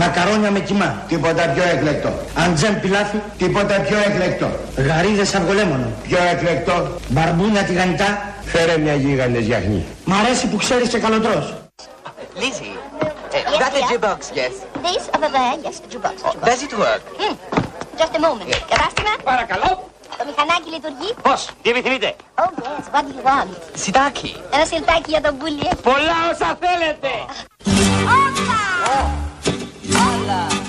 Μακαρόνια με κοιμά. Τίποτα πιο εκλεκτό. Αντζέμ πιλάφι. Τίποτα πιο εκλεκτό. Γαρίδες αυγολέμονο. Πιο εκλεκτό. Μπαρμπούνια τηγανιτά. Φέρε μια γίγαντες γιαχνή. Μ' αρέσει που ξέρεις και καλοτρός. Lizzie, uh, Yes, that a dear. jukebox, yes. This over there, yes, the jukebox. the jukebox. Does it work? Hmm. Just a moment. Κατάστημα. Παρακαλώ. Το μηχανάκι λειτουργεί; Πώς, τι επιθυμείτε. Oh, yes, what do you want? Sitaki. Ένα σιρτάκι για τον πουλί. Πολλά όσα θέλετε. Όπα! Hola.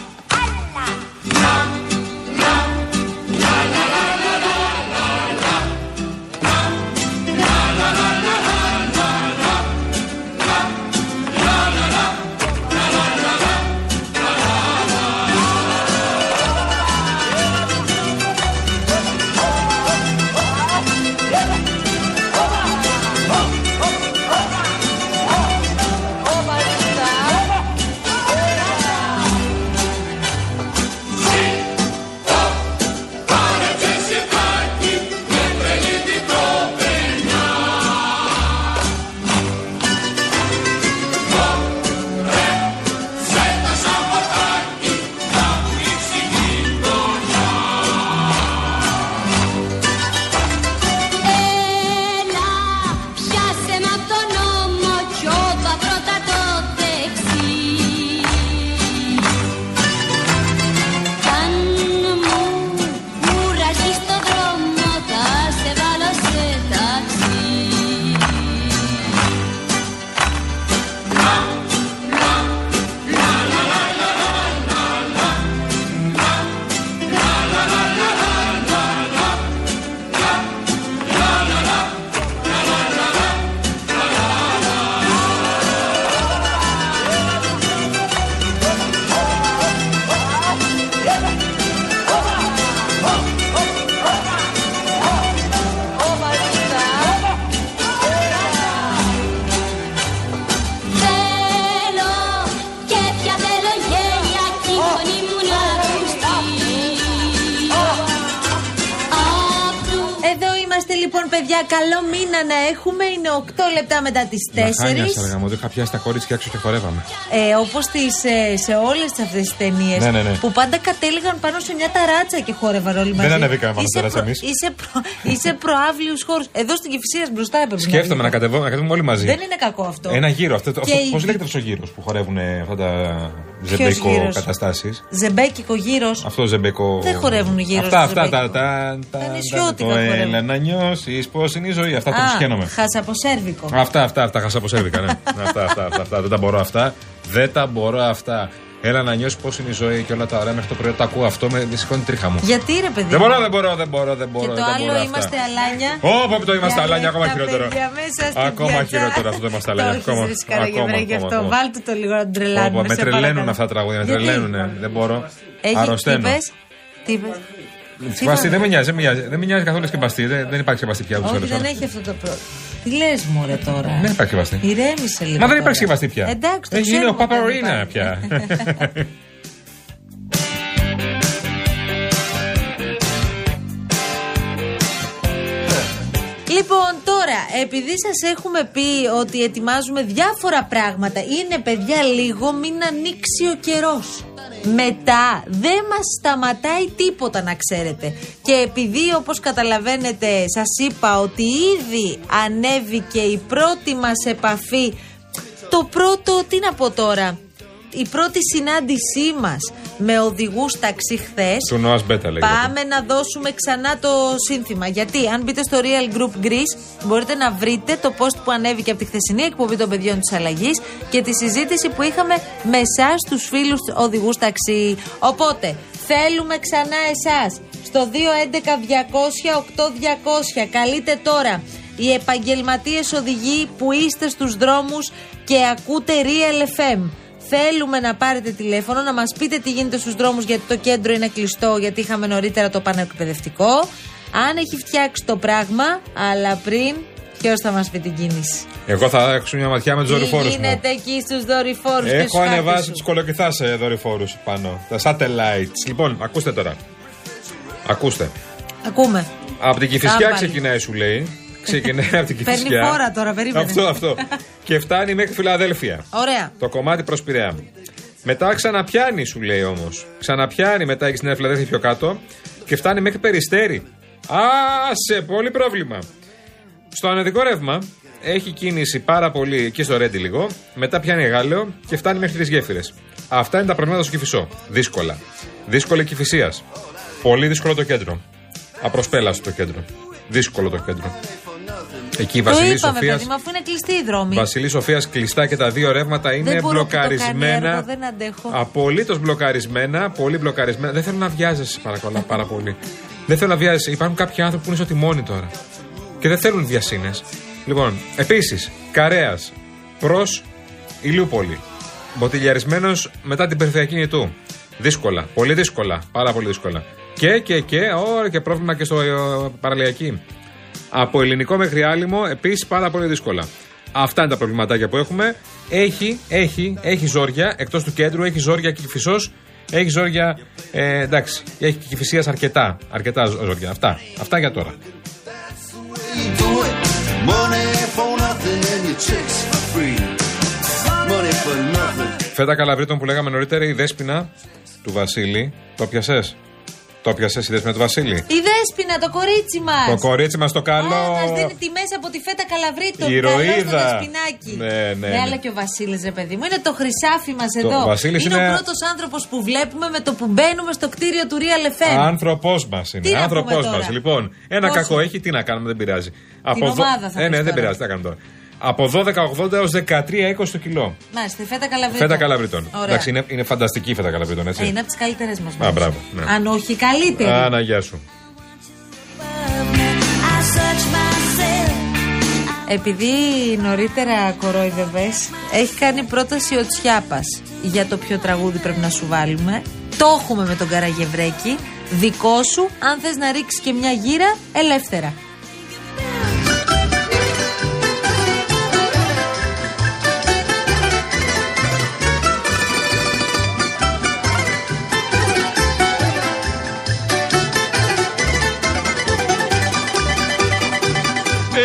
Καλό μήνα να έχουμε. Είναι 8 λεπτά μετά τις 4. Λαχάνια σαν γαμό, είχα πιάσει τα κορίτσια έξω και χορεύαμε. Ε, Όπως ε, σε όλες αυτές τις ταινίες Ναι, ναι, ναι. που πάντα κατέληγαν πάνω σε μια ταράτσα και χόρευαν όλοι μαζί. ανεβήκαμε πάνω στη Είσαι ταράτσα προ- εμείς. Είσαι, προ, είσαι προάβλιους χώρους. Εδώ στην Κυφυσία μπροστά έπρεπε. να Σκέφτομαι είναι. να κατεβώ, να κατεβούμε όλοι μαζί. Δεν είναι κακό αυτό. Ένα γύρο. Αυτό, Και αυτό, η- Πώς λέγεται αυτός ο γύρος που χορεύουν ε, αυτά τα Ποιος ζεμπέικο γύρος; καταστάσεις. Ζεμπέκικο γύρος. Αυτό ζεμπέικο. Δεν χορεύουν γύρω Αυτά, στο αυτά. Τα, ζεμπέικο. τα, τα, Τα τα, νησιώτικα το χορεύουν. έλα να νιώσεις πώς είναι η ζωή. Αυτά που σχένομαι. χασαποσέρβικο. Αυτά, αυτά, αυτά. Χασαποσέρβικα, ναι. αυτά, αυτά, αυτά, αυτά. Δεν τα μπορώ αυτά. Δεν τα μπορώ αυτά. Έλα να νιώσεις πώς είναι η ζωή και όλα τα ωραία μέχρι το πρωί. Το ακούω αυτό, με με σηκώνει τρίχα μου. Γιατί ρε παιδί. Δεν μου; μπορώ, δεν μπορώ, δεν μπορώ, δεν μπορώ. Και το δεν τα μπορώ άλλο αυτά. είμαστε αλάνια. Ω, το είμαστε αλάνια, ακόμα Διαλέκτα, χειρότερο. παιδιά, μέσα στην Ακόμα πιάτσα. χειρότερο αυτό το είμαστε αλάνια. Το έχεις Ακόμα, ρε σκαραγευρέκι ακόμα, αυτό. ακόμα. Βάλτε το λίγο να τον τρελάνουμε. Πω, πω, Με σε τρελαίνουν παρακαλώ. αυτά τα τραγούδια, με Γιατί; τρελαίνουν. Δεν μπορώ. Έχει, τι Αρρωσταίνω. είπες; Τι είπες; Τι Σκεπαστή είπα; δεν με νοιάζει, δεν με νοιάζει. Δεν με νοιάζει καθόλου σκεπαστή. Δεν, δεν υπάρχει σκεπαστή πια ούτως ή Όχι, άλλως. δεν έχει αυτό το πρώτο. Τι λες, Μωρέ τώρα; Δεν υπάρχει σκεπαστή. Ηρέμησε λίγο. Μα δεν τώρα. υπάρχει σκεπαστή πια. Εντάξει, το Έχει γίνει ο ξέρουμε ότι δεν Παπαρίνα υπάρχει. πια. Λοιπόν, τώρα, επειδή σας έχουμε πει ότι ετοιμάζουμε διάφορα πράγματα, είναι παιδιά λίγο μην ανοίξει ο καιρός. Μετά δεν μας σταματάει τίποτα να ξέρετε. Και επειδή όπως καταλαβαίνετε σας είπα ότι ήδη ανέβηκε η πρώτη μας επαφή Το πρώτο, τι να πω τώρα η πρώτη συνάντησή μας με οδηγούς ταξί χθες Του Νόας Μπέτα λέγεται. Πάμε να δώσουμε ξανά το σύνθημα. Γιατί αν μπείτε στο Real Group Greece, μπορείτε να βρείτε το post που ανέβηκε από τη χθεσινή εκπομπή των παιδιών της αλλαγής και τη συζήτηση που είχαμε με εσάς, τους φίλους οδηγούς ταξί. Οπότε, θέλουμε ξανά εσάς στο 211-200-8200. Καλείτε τώρα οι επαγγελματίες οδηγοί που είστε στους δρόμους και ακούτε Real FM. Θέλουμε να πάρετε τηλέφωνο, να μας πείτε τι γίνεται στους δρόμους, γιατί το κέντρο είναι κλειστό, γιατί είχαμε νωρίτερα το πανεκπαιδευτικό. Αν έχει φτιάξει το πράγμα, αλλά πριν, ποιος θα μας πει την κίνηση; Εγώ θα έξω μια ματιά με τους Τι δορυφόρους μου. γίνεται εκεί στους δορυφόρους Έχω ανεβάσει τους κολοκυθάς δορυφόρους πάνω. Τα satellites. Λοιπόν, ακούστε τώρα. Ακούστε. Ακούμε. Από την Κυφυσιά Κάμπαλη. ξεκινάει, σου λέει. Ξεκινάει από την Παίρνει Κυφυσιά. φόρα τώρα, περίμενε. Αυτό, αυτό. και φτάνει μέχρι Φιλαδέλφια. Ωραία. Το κομμάτι προς Πειραιά. Μετά ξαναπιάνει, σου λέει όμως. Ξαναπιάνει μετά έχει στην Νέα Φιλαδέλφια πιο κάτω και φτάνει μέχρι περιστέρι. Άσε, πολύ πρόβλημα. Στο ανεδικό ρεύμα έχει κίνηση πάρα πολύ και στο Ρέντι λίγο. Μετά πιάνει Γάλεο και φτάνει μέχρι τι γέφυρες. Αυτά είναι τα προβλήματα στο Κυφισό. Δύσκολα. Δύσκολη Κυφυσία. Πολύ δύσκολο το κέντρο. Απροσπέλαστο το κέντρο. Δύσκολο το κέντρο. Εκεί η Το Βασιλή είπαμε, Σοφία. παιδί μου, αφού είναι κλειστή η δρόμη. Βασιλής Σοφίας κλειστά και τα δύο ρεύματα είναι Δεν μπορώ που το κάνει μπλοκαρισμένα. έργο, δεν αντέχω. Απολύτως μπλοκαρισμένα. Πολύ μπλοκαρισμένα. Δεν θέλω να βιάζεσαι, παρακαλώ, πάρα πολύ. Δεν θέλω να βιάζεσαι. Υπάρχουν κάποιοι άνθρωποι που είναι στο τιμόνι τώρα. Και δεν θέλουν διασύνε. Λοιπόν, επίσης, Καρέας προς Ηλιούπολη. Μποτιλιαρισμένος μετά την περιφερειακή νητού. Δύσκολα. Πολύ δύσκολα. Πάρα πολύ δύσκολα. Και, και, και, ωραία, και πρόβλημα και στο ε, παραλιακή. Από ελληνικό μέχρι άλυμο, επίσης πάρα πολύ δύσκολα. Αυτά είναι τα προβληματάκια που έχουμε. Έχει, έχει, έχει ζόρια εκτός του κέντρου, έχει ζόρια και φυσό. Έχει ζόρια. Ε, εντάξει, έχει και φυσία αρκετά. Αρκετά ζόρια. Αυτά. Αυτά για τώρα. do it. Money for nothing and your chicks for free. Money for nothing. Φέτα καλαβρίτων που λέγαμε νωρίτερα, η δέσπινα του Βασίλη. Το πιασέ. Το πιασέ η δέσπινα του Βασίλη; Η Δέσποινα, το κορίτσι μας. Το κορίτσι μας το καλό. Μας δίνει τιμές από τη φέτα καλαβρίτων. Η Καλό ηρωίδα. στο Δεσποινάκι. Ναι, ναι, ναι. αλλά και ο Βασίλης, ρε παιδί μου. Είναι το χρυσάφι μας εδώ. ο Βασίλης είναι, είναι- ο πρώτος άνθρωπος που βλέπουμε με το που μπαίνουμε στο κτίριο του Real FM. Άνθρωπός μας Τι είναι. να Άνθρωπός πούμε μας. τώρα; Λοιπόν, ένα Πόσο; κακό έχει, τι να κάνουμε, δεν πειράζει. Την ομάδα θα Ε, ναι, πεις δεν τώρα. πειράζει, τι να κάνουμε τώρα. Από 12,80 έως 13,20 το κιλό. Μάλιστα, η φέτα καλαβρίτων. Φέτα καλαβριτών. Ωραία. Εντάξει, είναι, είναι φανταστική η φέτα καλαβριτών, Ε, έτσι. είναι από τις καλύτερες μας. Α, μπράβο, ναι. Αν όχι καλύτερη. Άνα, γεια σου. I search myself. Επειδή νωρίτερα κορόιδευες, έχει κάνει πρόταση ο Τσιάπας για το ποιο τραγούδι πρέπει να σου βάλουμε. Το έχουμε με τον Καραγευρέκη. Δικό σου, αν θες να ρίξεις και μια γύρα, ελεύθερα.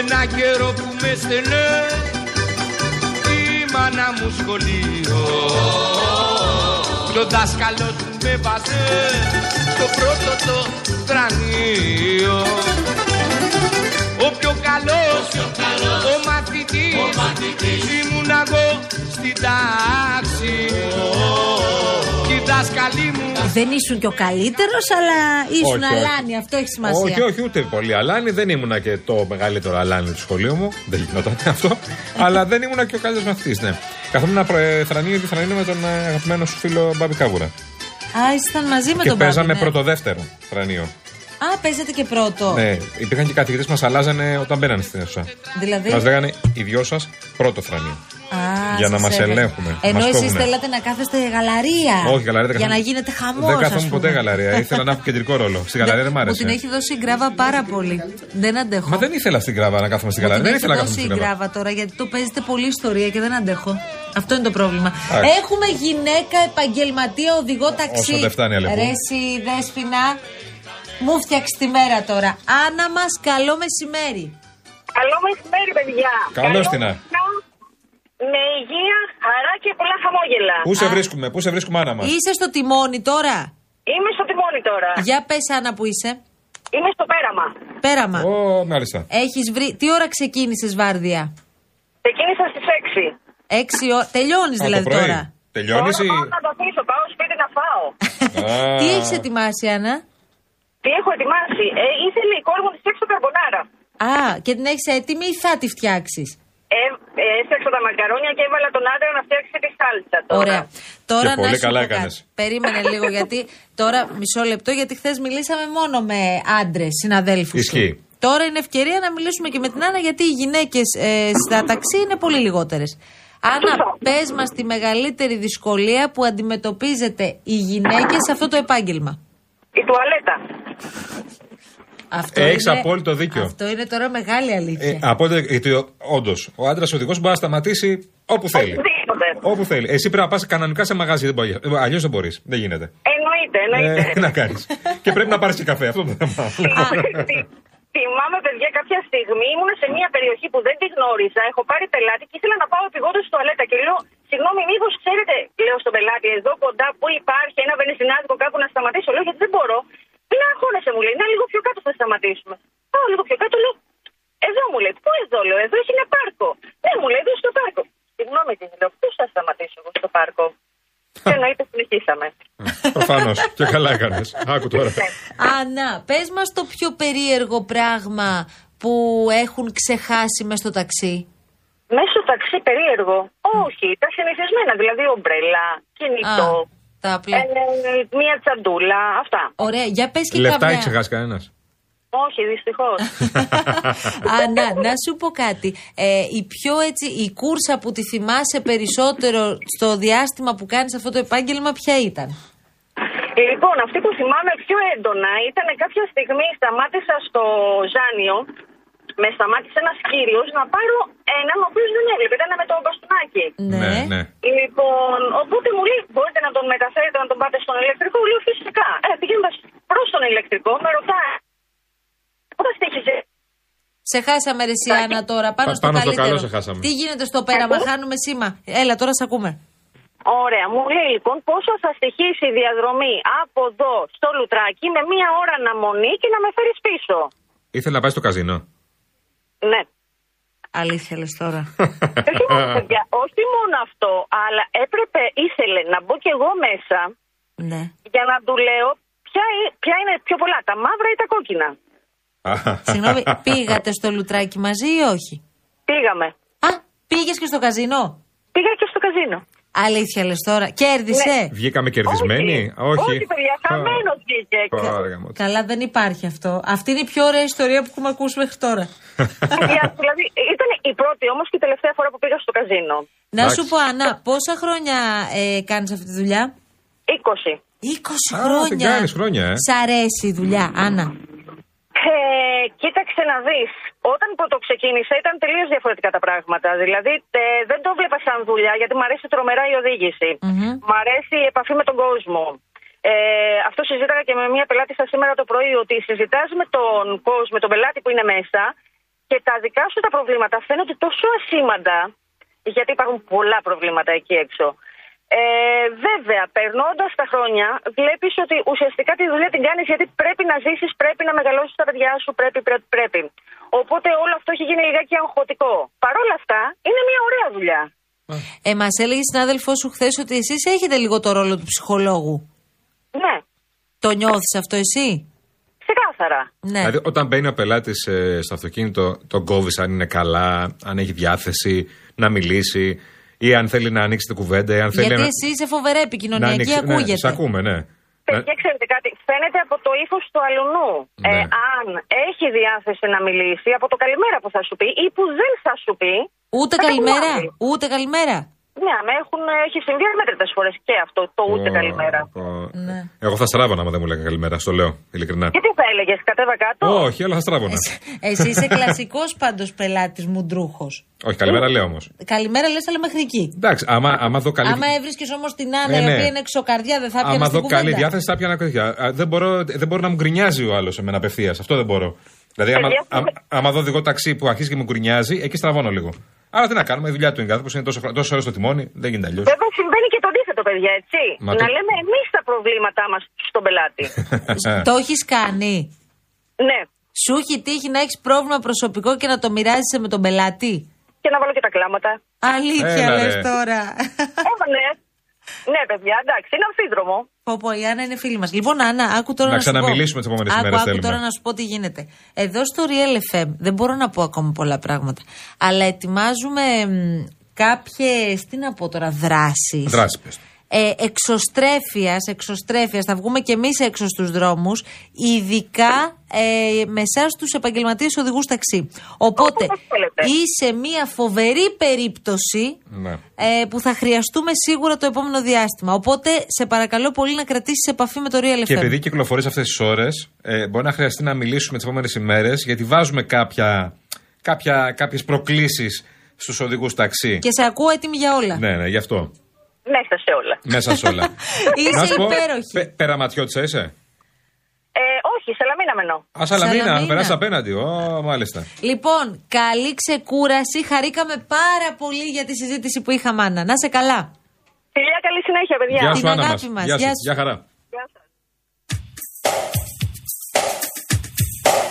Ένα καιρό που με στενέ η μάνα μου σχολείο. Και ο δάσκαλος μου με βάζε στο πρώτο το τρανείο. Ο πιο καλός, ο μαθητής, ήμουν εγώ στην τάξη και η δάσκαλή μου Δεν ήσουν και ο καλύτερος, αλλά ήσουν Όχι, όχι. αλάνι. Αυτό έχει σημασία. Όχι, όχι, ούτε πολύ αλάνι. Δεν ήμουνα και το μεγαλύτερο αλάνι του σχολείου μου. Δεν γινόταν αυτό. αλλά δεν ήμουνα και ο καλύτερο μαθητής, ναι. Καθόμουν προ- θρανείο και θρανείο με τον ε, αγαπημένο σου φίλο Μπάμπη Κάβουρα. Α, ήσταν μαζί με και τον παίζαμε Μπάμπη, ναι. πρώτο-δεύτερο θρανείο. Α, παίζατε και πρώτο. Ναι, υπήρχαν και καθηγητές που μας αλλάζανε όταν μπαίνανε στην αίθουσα. Δηλαδή; Μας λέγανε οι δυο σας πρώτο θρανείο. Α, για να σας μας έβαλε. ελέγχουμε, Ενώ μας εσείς κόβουνε. θέλατε να κάθεστε γαλαρία. Όχι, γαλαρία δεν Για να καθόμουν. γίνεται χαμός. Δεν καθόμουν ποτέ γαλαρία. Ήθελα να έχω κεντρικό ρόλο. Στην γαλαρία δεν μ' Μου άρεσε. την έχει δώσει η γκράβα πάρα πολύ. Δεν αντέχω. Μα δεν ήθελα στην κράβα να κάθομαι στην Μου γαλαρία. την Δεν έχει ήθελα να δώσει κάθομαι η στην κράβα. γκράβα τώρα γιατί το παίζετε πολύ ιστορία και δεν αντέχω. Αυτό είναι το πρόβλημα. Εντάξει. Έχουμε γυναίκα επαγγελματία οδηγό ταξί. Όσο δεν φτάνει, Αλεπού. Ρε εσύ, Δέσποινα, μου φτιάξεις τη μέρα τώρα. Άννα μας, καλό μεσημέρι. Καλό μεσημέρι, παιδιά. Καλώς την, Α. μεσημέρι, Με υγεία, χαρά και πολλά χαμόγελα. Πού σε βρίσκουμε, πού σε βρίσκουμε, Άννα μας; Είσαι στο τιμόνι τώρα; Είμαι στο τιμόνι τώρα. Για πες, Άννα, που είσαι. Είμαι στο πέραμα. Πέραμα. Ω, μάλιστα. Έχεις βρει. Τι ώρα ξεκίνησες, Βάρδια; Ξεκίνησα στις 6. Έξι ώρα. Τελειώνεις Α, το δηλαδή πρωί. τώρα. Τελειώνεις ή. Πάω να το αφήσω, πάω σπίτι να φάω. Α. Τι έχεις ετοιμάσει, Άννα; Τι έχω ετοιμάσει. Ε, ήθελε η κόρη μου να φτιάξει το καρμπονάρα. Α, και την έχεις έτοιμη ή θα τη φτιάξεις; Ε, ε, έφτιαξα τα μακαρόνια και έβαλα τον άντρα να φτιάξει τη σάλτσα. Τώρα. Ωραία. Τώρα Και να πολύ σου καλά πω κάτι. έκανες. Περίμενε λίγο γιατί. Τώρα μισό λεπτό γιατί χθες μιλήσαμε μόνο με άντρες συναδέλφους. Ισχύει. Τώρα είναι ευκαιρία να μιλήσουμε και με την Άννα γιατί οι γυναίκες στα ταξί είναι πολύ λιγότερες. Άννα, πες μας τη μεγαλύτερη δυσκολία που αντιμετωπίζετε οι γυναίκες σε αυτό το επάγγελμα. Η τουαλέτα. Αυτό Έχεις είναι- απόλυτο δίκιο. Αυτό είναι τώρα μεγάλη αλήθεια. Ε, από ό,τι- γιατί όντως, ο άντρας οδηγός μπορεί να σταματήσει όπου θέλει. Οπωσδήποτε. Όπου θέλει. Εσύ πρέπει να πας κανονικά σε μαγαζί. Αλλιώς δεν μπορείς. Δεν γίνεται. Εννοείται, εννοείται. Ε, τι να κάνεις. και πρέπει να πάρεις και καφέ. Αυτό το θέμα. Τη- τη- Θυμάμαι, παιδιά, κάποια στιγμή ήμουν σε μια περιοχή που δεν τη γνώριζα. Έχω πάρει πελάτη και ήθελα να πάω επιγόντως στο τουαλέτα. Και λέω, συγγνώμη, μήπως ξέρετε, λέω στον πελάτη, εδώ κοντά που υπάρχει ένα βενζινάδικο κάπου να σταματήσω. Λέω, γιατί δεν μπορώ. Δεν αγχώνεσαι, μου λέει, να λίγο πιο κάτω θα σταματήσουμε. Πάω λίγο πιο κάτω, λέω, εδώ μου λέει, πού εδώ, λέω, εδώ έχει ένα πάρκο. Ναι, μου λέει, εδώ στο πάρκο. Συγγνώμη, τη λέω, πού θα σταματήσω εγώ στο πάρκο. και εννοείται συνεχίσαμε. Προφανώς. και καλά έκανες. Άκου τώρα. Άννα, πες μας το πιο περίεργο πράγμα που έχουν ξεχάσει μες στο ταξί. Μέσω ταξί περίεργο. Όχι, τα συνηθισμένα, δηλαδή ομπρέλα, κινητό. Α, τα απλά. Ε, μία τσαντούλα, αυτά. Ωραία, για πες και Λεφτά καμιά. έχει ξεχάσει κανένας; Όχι, δυστυχώς. Άννα, να σου πω κάτι. Ε, η πιο έτσι, η κούρσα που τη θυμάσαι περισσότερο στο διάστημα που κάνεις αυτό το επάγγελμα, ποια ήταν; λοιπόν, αυτή που θυμάμαι πιο έντονα ήταν κάποια στιγμή σταμάτησα στο Ζάνιο. Με σταμάτησε ένας κύριος να πάρω έναν ο οποίος δεν έβλεπε. Ήταν με το μπαστούνάκι. Ναι, ναι. Λοιπόν, οπότε μου λέει: Μπορείτε να τον μεταφέρετε, να τον πάτε στον ηλεκτρικό; Λέω φυσικά. Ε, πηγαίνοντας προς τον ηλεκτρικό, με ρωτάει. Πού στήχησε. Σε χάσαμε ρε εσύ, Άννα τώρα, πάνω, Πα- στο πάνω στο καλύτερο. καλό σε χάσαμε. Τι γίνεται στο πέραμα, χάνουμε σήμα. Έλα, τώρα σε ακούμε. Ωραία, μου λέει λοιπόν πόσο θα στοιχήσει η διαδρομή από εδώ στο Λουτράκι με μία ώρα αναμονή και να με φέρεις πίσω; Ήθελε να πάει στο καζίνο. Ναι. Αλήθεια λες τώρα. όχι, μόνο, παιδιά, όχι μόνο αυτό, αλλά έπρεπε, ήθελε να μπω κι εγώ μέσα ναι. για να του λέω ποια, ε- ποια είναι πιο πολλά, τα μαύρα ή τα κόκκινα. Συγγνώμη, πήγατε στο λουτράκι μαζί ή όχι; Πήγαμε. Α, πήγες και στο καζίνο; Πήγα και στο καζίνο. Αλήθεια λες τώρα. Κέρδισε. Βγήκαμε κερδισμένοι; Όχι. Όχι, παιδιά, χαμένος βγήκε. Ωραία, γαμώτο. Καλά, δεν υπάρχει αυτό. Αυτή είναι η πιο ωραία ιστορία που έχουμε ακούσει μέχρι τώρα. Παιδιά, δηλαδή, ήταν η πρώτη όμως και η τελευταία φορά που πήγα στο καζίνο. Να σου πω, Ανά, πόσα χρόνια ε, κάνεις αυτή τη δουλειά, 20. 20 Α, χρόνια. την κάνεις χρόνια, ε. Σ' αρέσει η δουλειά, Άννα; Ε, κοίταξε να δεις. Όταν πρώτο ξεκίνησα ήταν τελείως διαφορετικά τα πράγματα. Δηλαδή ε, δεν το βλέπα σαν δουλειά γιατί μου αρέσει τρομερά η οδήγηση. Μμμ. Μ' αρέσει η επαφή με τον κόσμο. Ε, αυτό συζήταγα και με μια πελάτησα σήμερα το πρωί ότι συζητάς με τον κόσμο, με τον πελάτη που είναι μέσα και τα δικά σου τα προβλήματα φαίνονται τόσο ασήμαντα γιατί υπάρχουν πολλά προβλήματα εκεί έξω. Ε, βέβαια, περνώντας τα χρόνια, βλέπεις ότι ουσιαστικά τη δουλειά την κάνεις γιατί πρέπει να ζήσεις, πρέπει να μεγαλώσεις τα παιδιά σου, πρέπει, πρέπει, πρέπει. Οπότε όλο αυτό έχει γίνει λιγάκι αγχωτικό. Παρ' όλα αυτά, είναι μια ωραία δουλειά. Ε, Μας έλεγε η συνάδελφό σου χθες ότι εσείς έχετε λίγο το ρόλο του ψυχολόγου. Ναι, Το νιώθεις αυτό εσύ; ξεκάθαρα. Ναι. Δηλαδή, όταν μπαίνει ο πελάτης στο αυτοκίνητο, τον κόβεις αν είναι καλά, αν έχει διάθεση να μιλήσει ή αν θέλει να ανοίξει την κουβέντα. Ή αν θέλει Γιατί να, εσύ είσαι φοβερά να επικοινωνιακή, ανοίξει. ακούγεται. Ναι, σε ακούμε, ναι. Παιδιά, ξέρετε κάτι, φαίνεται από το ύφος του αλουνού. Ναι. Ε, αν έχει διάθεση να μιλήσει, από το καλημέρα που θα σου πει ή που δεν θα σου πει. Ούτε θα καλημέρα. καταλάβει. Ούτε καλημέρα. Ναι, με έχουν, έχει συμβεί αμέτρητε φορές και αυτό, το ούτε Ω, καλημέρα. ω. Ναι. Εγώ θα στράβωνα άμα δεν μου λέγανε καλημέρα, στο λέω ειλικρινά. Και τι θα έλεγες, κατέβα κάτω; Όχι, αλλά θα στράβωνα. Εσύ είσαι κλασικός πάντως πελάτης μουντρούχος. Όχι, καλημέρα λέω όμως. Καλημέρα λες, αλλά μέχρι εκεί. Εντάξει, άμα, άμα δω καλή. Άμα έβρισκες όμως την Άννα, Ναι, η ναι. οποία είναι εξωκαρδιά, δεν θα Άμα πιάνει δω την καλή κουβέντα. διάθεση, θα πιάνα τέτοια. Α, Δεν μπορώ, δεν μπορώ να μου γκρινιάζει ο άλλος εμένα απευθείας. Αυτό δεν μπορώ. Δηλαδή, άμα, Παιδιά, άμα, άμα δω οδηγό ταξί που αρχίζει και μου γκρινιάζει, εκεί στραβώνω λίγο. Άρα τι να κάνουμε, η δουλειά του είναι κάθε είναι τόσο, τόσο ώρες στο τιμόνι, δεν γίνεται αλλιώς. Βέβαια συμβαίνει και το αντίθετο, παιδιά, έτσι. Μα να το- λέμε εμείς τα προβλήματά μας στον πελάτη. Το έχεις κάνει; ναι. Σου έχει τύχει να έχεις πρόβλημα προσωπικό και να το μοιράζεσαι με τον πελάτη; Και να βάλω και τα κλάματα. Αλήθεια Έλα, λες ρε. τώρα. Ε, ναι. Ναι, παιδιά, εντάξει, είναι αμφίδρομο. Πω πω, η Άννα είναι φίλη μας. Λοιπόν, Άννα, άκου τώρα Να να, σου πω. ξαναμιλήσουμε τις επόμενες άκου, ημέρες, άκου θέλουμε. τώρα να σου πω τι γίνεται. Εδώ στο Real FM δεν μπορώ να πω ακόμα πολλά πράγματα. Αλλά ετοιμάζουμε κάποιες, τι να πω τώρα, δράσεις. Δράση πες. Ε, εξωστρέφειας, εξωστρέφειας, θα βγούμε και εμείς έξω στους δρόμους, ειδικά ε, με εσάς τους επαγγελματίες οδηγούς ταξί. Οπότε, Όπως θέλετε. είσαι μια φοβερή περίπτωση Ναι. ε, που θα χρειαστούμε σίγουρα το επόμενο διάστημα. Οπότε, σε παρακαλώ πολύ να κρατήσεις επαφή με το Real FM. Και επειδή κυκλοφορείς αυτές τις ώρες, ε, μπορεί να χρειαστεί να μιλήσουμε τις επόμενες ημέρες, γιατί βάζουμε κάποια, κάποια, κάποιες προκλήσεις στους οδηγούς ταξί. Και σε ακούω έτοιμη για όλα. Ναι, ναι, γι' αυτό. Μέσα σε όλα. Μέσα σε όλα. Είσαι Να σου πω, υπέροχη. πε- Περαματιώτησα είσαι; Ε, όχι, Όχι, Σαλαμίνα μενώ. Α, Σαλαμίνα, Σαλαμίνα. περάσεις απέναντι. Ω, μάλιστα. Λοιπόν, καλή ξεκούραση. Χαρήκαμε πάρα πολύ για τη συζήτηση που είχαμε, Άννα. Να σε καλά. Φιλιά, καλή συνέχεια, παιδιά. Γεια Την σου, Άννα αγάπη μας. μας. Γεια Γεια σου. σου. Γεια χαρά.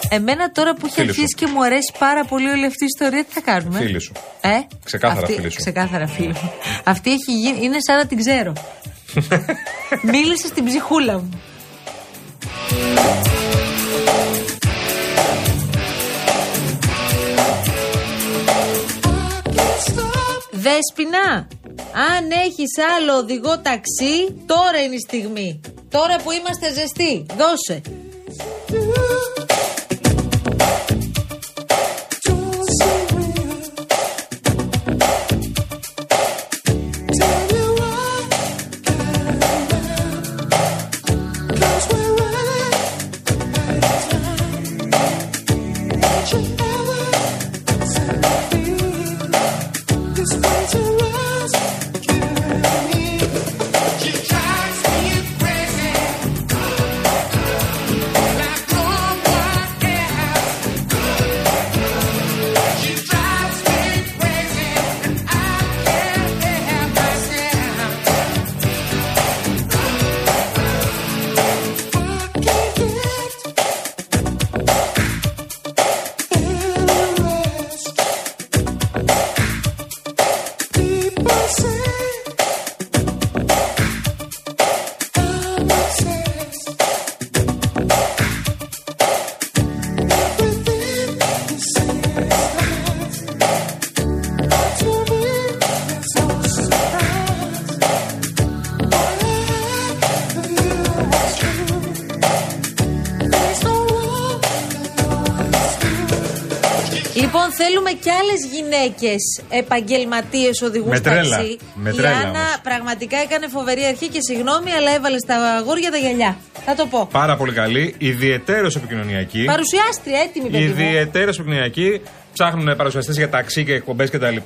Εμένα τώρα που έχει Φίλη σου. αρχίσει και μου αρέσει πάρα πολύ όλη αυτή η ιστορία, τι θα κάνουμε; Φίλη σου. Ε; Ξεκάθαρα αυτή, φίλη σου. Ξεκάθαρα φίλη μου. Αυτή έχει γίνει, είναι σαν να την ξέρω. Μίλησε στην ψυχούλα μου. Δέσποινα, αν έχεις άλλο οδηγό ταξί, τώρα είναι η στιγμή. Τώρα που είμαστε ζεστοί, δώσε. Θέλουμε και άλλες γυναίκες επαγγελματίες οδηγούς Με τρέλα. ταξί. Με Η τρέλα Άννα όμως. πραγματικά έκανε φοβερή αρχή και συγγνώμη, αλλά έβαλε στα αγόρια τα γυαλιά. Θα το πω. Πάρα πολύ καλή. Ιδιαιτέρως επικοινωνιακή. Παρουσιάστρια, έτοιμη παιδί μου. Ιδιαιτέρως επικοινωνιακή. Ψάχνουν παρουσιαστές για ταξί και εκπομπές κτλ.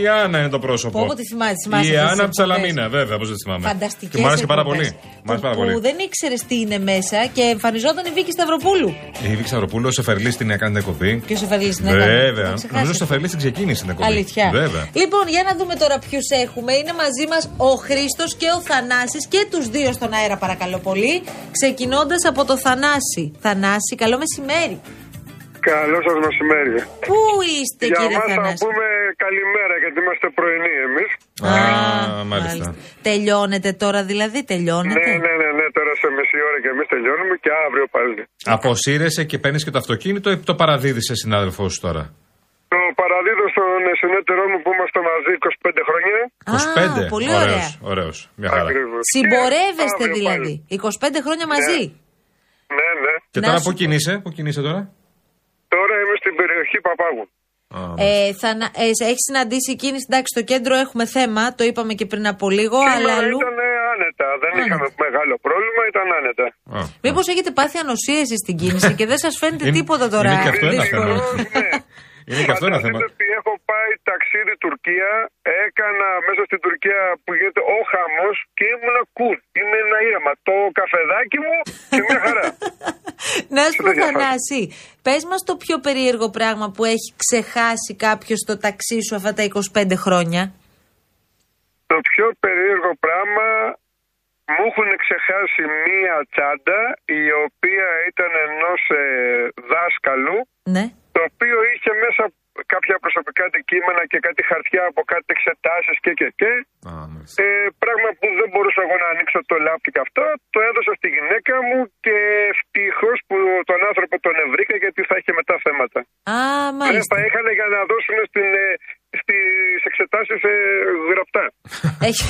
Η Άννα είναι το πρόσωπο. Πω, πω, τη θυμάσαι, θυμάσαι Η τις Άννα από τη εκπομπές. Σαλαμίνα, βέβαια, πώ δεν τη θυμάμαι. Φανταστικές. Και μου άρεσε και πάρα πολύ. Μου άρεσε πάρα πολύ. Που δεν ήξερες τι είναι μέσα και εμφανιζόταν η Βίκη Σταυροπούλου. Η Βίκη Σταυροπούλου, ο Σεφερλής την έκανε την εκπομπή. Ποιο εφαρλή την έκανε. Βέβαια. Το ξεχάσεις. Νομίζω ο Σεφερλής την ξεκίνησε την εκπομπή. Αλήθεια. Βέβαια. Λοιπόν, για να δούμε τώρα ποιους έχουμε. Είναι μαζί μας ο Χρήστος και ο Θανάσης και τους δύο στον αέρα, παρακαλώ πολύ. Ξεκινώντας από το Θανάση. Θανάση, καλό μεσημέρι. Καλό σας μεσημέρι. Πού είστε, Για κύριε μας θα Θανάση; πούμε καλημέρα γιατί είμαστε πρωινοί εμείς. Α, μάλιστα. Τελειώνετε τώρα, δηλαδή, τελειώνετε; Ναι, ναι, ναι, ναι, τώρα σε μισή ώρα και εμείς τελειώνουμε και αύριο πάλι. Αποσύρεσαι και παίρνεις και το αυτοκίνητο ή το παραδίδεις σε συνάδελφός σου τώρα; Το παραδίδω στον συνέτερό μου που είμαστε μαζί 25 χρόνια. 25. πολύ ωραίος, ωραία. ωραίος. Μια χαρά. Ακριβώς. Συμπορεύεστε Και αύριο δηλαδή. 25 χρόνια μαζί. Ναι, ναι. Και Να τώρα σου πού πω. κινείσαι, πού κινείσαι τώρα; Τώρα είμαι στην περιοχή Παπάγου. Ε, θα, ε, έχεις συναντήσει εκείνη εντάξει, στο κέντρο έχουμε θέμα, το είπαμε και πριν από λίγο, αλλά Σήμερα αλλού. ήταν άνετα. Δεν Άνετα. είχαμε μεγάλο πρόβλημα, ήταν άνετα. Μήπως έχετε πάθει ανοσία εσείς στην κίνηση και δεν σας φαίνεται Είναι- τίποτα τώρα; είναι και αυτό ένα δύσκολο. θέμα. Είναι και αυτό ένα θέμα. Φανταστείτε ότι έχω πάει ταξίδι Τουρκία, έκανα μέσα στην Τουρκία που γίνεται ο χαμός και ήμουνα κουλ. Είμαι ένα ήρεμα. Το καφεδάκι μου και μια χαρά. Να σου πω, Σε διαφορά. Θανάση, πες μας το πιο περίεργο πράγμα που έχει ξεχάσει κάποιος στο ταξί σου αυτά τα 25 χρόνια. Το πιο περίεργο πράγμα μου έχουν ξεχάσει μία τσάντα η οποία ήταν ενός ε, δάσκαλου Ναι. το οποίο είχε μέσα κάποια προσωπικά αντικείμενα και κάτι χαρτιά από κάτι εξετάσεις και και και ε, πράγμα που δεν μπορούσα εγώ να ανοίξω το λάπτο και αυτό το έδωσα στη γυναίκα μου και ευτυχώς που τον άνθρωπο τον ευρήκα γιατί θα είχε μετά θέματα. Α, Δεν μάλιστα. θα είχαν για να δώσουν στην, ε, στις εξετάσεις ε, γραπτά. Έχει,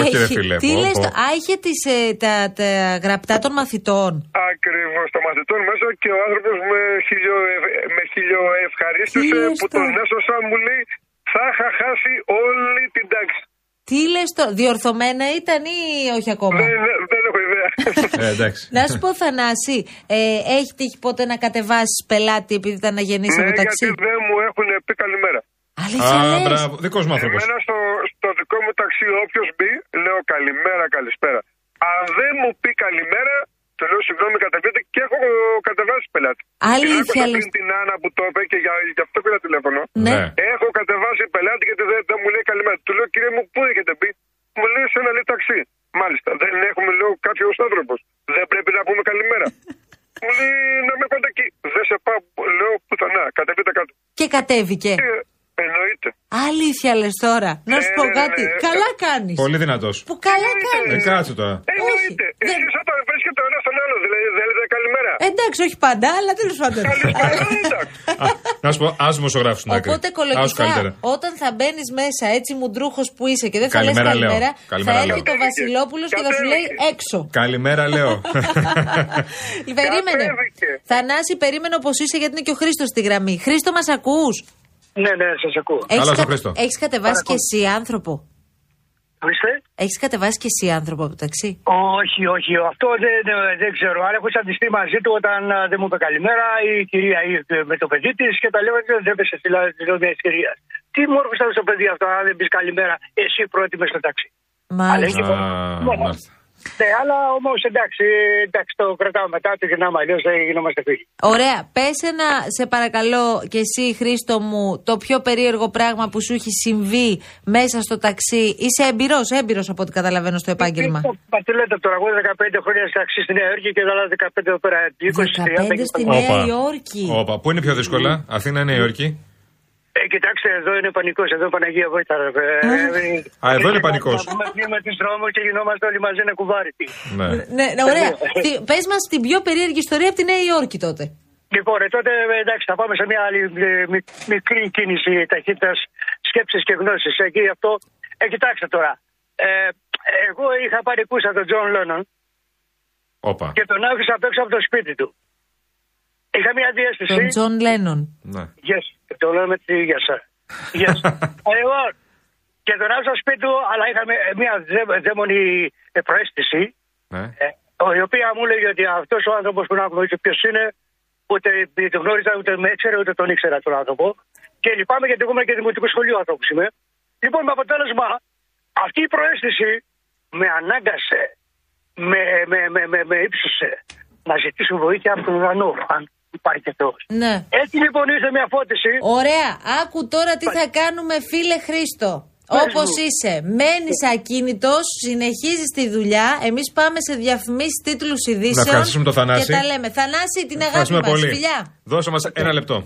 Όχι, ρε έχει- φίλε, Τι πω, λες, πω. το- α, είχε τις, ε, τα, τα γραπτά των μαθητών. Ακριβώς το μαθητών μέσα και ο άνθρωπος με, χιλιο, με χιλιοευχαρίστησε Τι λες που τον τώρα; έσωσα μου λέει θα είχα χάσει όλη την τάξη. Τι λες το, διορθωμένα ήταν ή όχι ακόμα; Δεν, δεν, δεν έχω ιδέα. Ε, εντάξει. Να σου πω, Θανάση, ε, έχει τύχει ποτέ να κατεβάσεις πελάτη επειδή ήταν να γεννήσει ναι, από ταξί. γιατί δεν μου έχουν πει καλημέρα. Αλήθεια Α, λες; μπράβο. Δικός μου άνθρωπος. Εμένα στο, στο δικό μου ταξί όποιος μπει λέω καλημέρα, καλησπέρα. Αν δεν μου πει καλημέρα Του λέω συγγνώμη κατεβείτε και έχω κατεβάσει πελάτη. Αλήθεια, Και άκουσα λες. πριν την Άννα που το είπε και για, γι' αυτό πήρα τηλέφωνο. Ναι. Έχω κατεβάσει πελάτη γιατί δεν, δεν μου λέει καλημέρα. Του λέω κύριε μου, πού έχετε μπει; Μου λέει σε ένα λέει ταξί. Μάλιστα, δεν έχουμε λέω κάποιο άνθρωπος. Δεν πρέπει να πούμε καλημέρα. μου λέει να με πάτε εκεί. Δεν σε πάω, λέω πουθενά. Κατεβείτε κάτω. Και κατέβηκε. Ε, εννοείται. Αλήθεια λες τώρα. Να σου Ναι, πω ναι, κάτι. ναι, ναι. Καλά κάνεις. Πολύ δυνατός. Που καλά κάνεις. Ε, κάτσε τώρα. Εννοείται. Εσεί όταν βρίσκεται ο ένα τον άλλο, δηλαδή δεν λέτε καλημέρα. Εντάξει, όχι πάντα, αλλά τέλος πάντων. Α, να σου πω, ας δημοσιογράφου στην άκρη. Οπότε Άσου κολογικά, καλύτερα. όταν θα μπαίνεις μέσα έτσι μουντρούχος που είσαι και δεν θα λες Καλημέρα, λέω. καλημέρα, θα Καλημέρα, έρχεται λέω. ο Βασιλόπουλος και θα σου λέει έξω. Καλημέρα, λέω. Περίμενε. Θανάση, περίμενε όπως είσαι γιατί είναι και ο Χρήστος στη γραμμή. Χρήστο, μας ακούς; Ναι, ναι, σας ακούω. Καλώς το Χρήστο. Έχεις κατεβάσει και εσύ άνθρωπο; Ορίστε. Έχεις κατεβάσει και εσύ άνθρωπο από το ταξί; Όχι, όχι, αυτό δεν, δεν, δεν ξέρω. Αλλά έχω συναντηθεί μαζί του όταν α, δεν μου είπε καλημέρα. Η κυρία ήρθε με το παιδί της και τα λέω ότι δεν έπεσε στη λάδια τη κυρία. Τι μόρφο ήταν στο παιδί αυτό, αν δεν πεις καλημέρα, εσύ πρώτη μες στο ταξί. Αλλά έχει Α, Ναι, μάλιστα. Ναι, αλλά όμως εντάξει, εντάξει, το κρατάω μετά, το γυρνάμε αλλιώς δεν γινόμαστε φίλοι. Ωραία. Πες ένα, σε παρακαλώ, και εσύ, Χρήστο μου, το πιο περίεργο πράγμα που σου έχει συμβεί μέσα στο ταξί. Είσαι εμπειρό, έμπειρος από ό,τι καταλαβαίνω στο επάγγελμα. Μα τι λέτε τώρα, εγώ 15 χρόνια στο ταξί στη Νέα Υόρκη και άλλα 15 εδώ πέρα. 20, 15 στη Νέα Όπα. Υόρκη. Όπα. Πού είναι πιο δύσκολα, Αθήνα ή Νέα Υόρκη; Ε, κοιτάξτε, εδώ είναι πανικός, εδώ Παναγία Βόητα. ρε, ε, Α, εδώ είναι πανικός. Να πούμε πνίγμα τη δρόμου και γινόμαστε όλοι μαζί ένα κουβάρι. Ναι. Ναι, ναι, ωραία. Πες μας την πιο περίεργη ιστορία από τη Νέα Υόρκη τότε. Λοιπόν, ε, τότε ε, εντάξει, θα πάμε σε μια άλλη ε, μι- μικρή κίνηση ταχύτητας σκέψης και γνώσης. Εκεί αυτό. Ε, κοιτάξτε τώρα. Ε, εγώ είχα πάρει κούσα τον Τζον Λόνον Όπα. και τον άφησα απ' έξω από το σπίτι του. Είχα μια διέστηση. Τον Τζον Λένον. Ναι. Yes, το λέω με τη γεια σα. Yes. λοιπόν, και τον άφησα στο σπίτι του, αλλά είχαμε μια δαί- δαίμονη ε, προαίσθηση, Ναι. ε, η οποία μου έλεγε ότι αυτός ο άνθρωπος που να γνωρίζει ποιος είναι, ούτε τον γνώριζα, ούτε με έξερε, ούτε τον ήξερα τον άνθρωπο. Και λυπάμαι γιατί εγώ είμαι και δημοτικού σχολείου άνθρωπο είμαι. Λοιπόν, με αποτέλεσμα, αυτή η προαίσθηση με ανάγκασε, με, με, με, με, με ύψωσε να ζητήσω βοήθεια από τον ουρανό, αν υπάρχει και Θεός. Ναι. Έτσι λοιπόν ήρθε μια φώτιση. Ωραία. Άκου τώρα τι θα κάνουμε, φίλε Χρήστο. Πες Όπως μου. είσαι, μένεις ακίνητος, συνεχίζεις τη δουλειά. Εμείς πάμε σε διαφημίσεις τίτλους ειδήσεων. ευχαριστήσουμε τον Θανάση. Και τα λέμε. Θανάση, την αγάπη Ευχαριστούμε μας. πολύ. Φιλιά. Δώσε μας ένα λεπτό.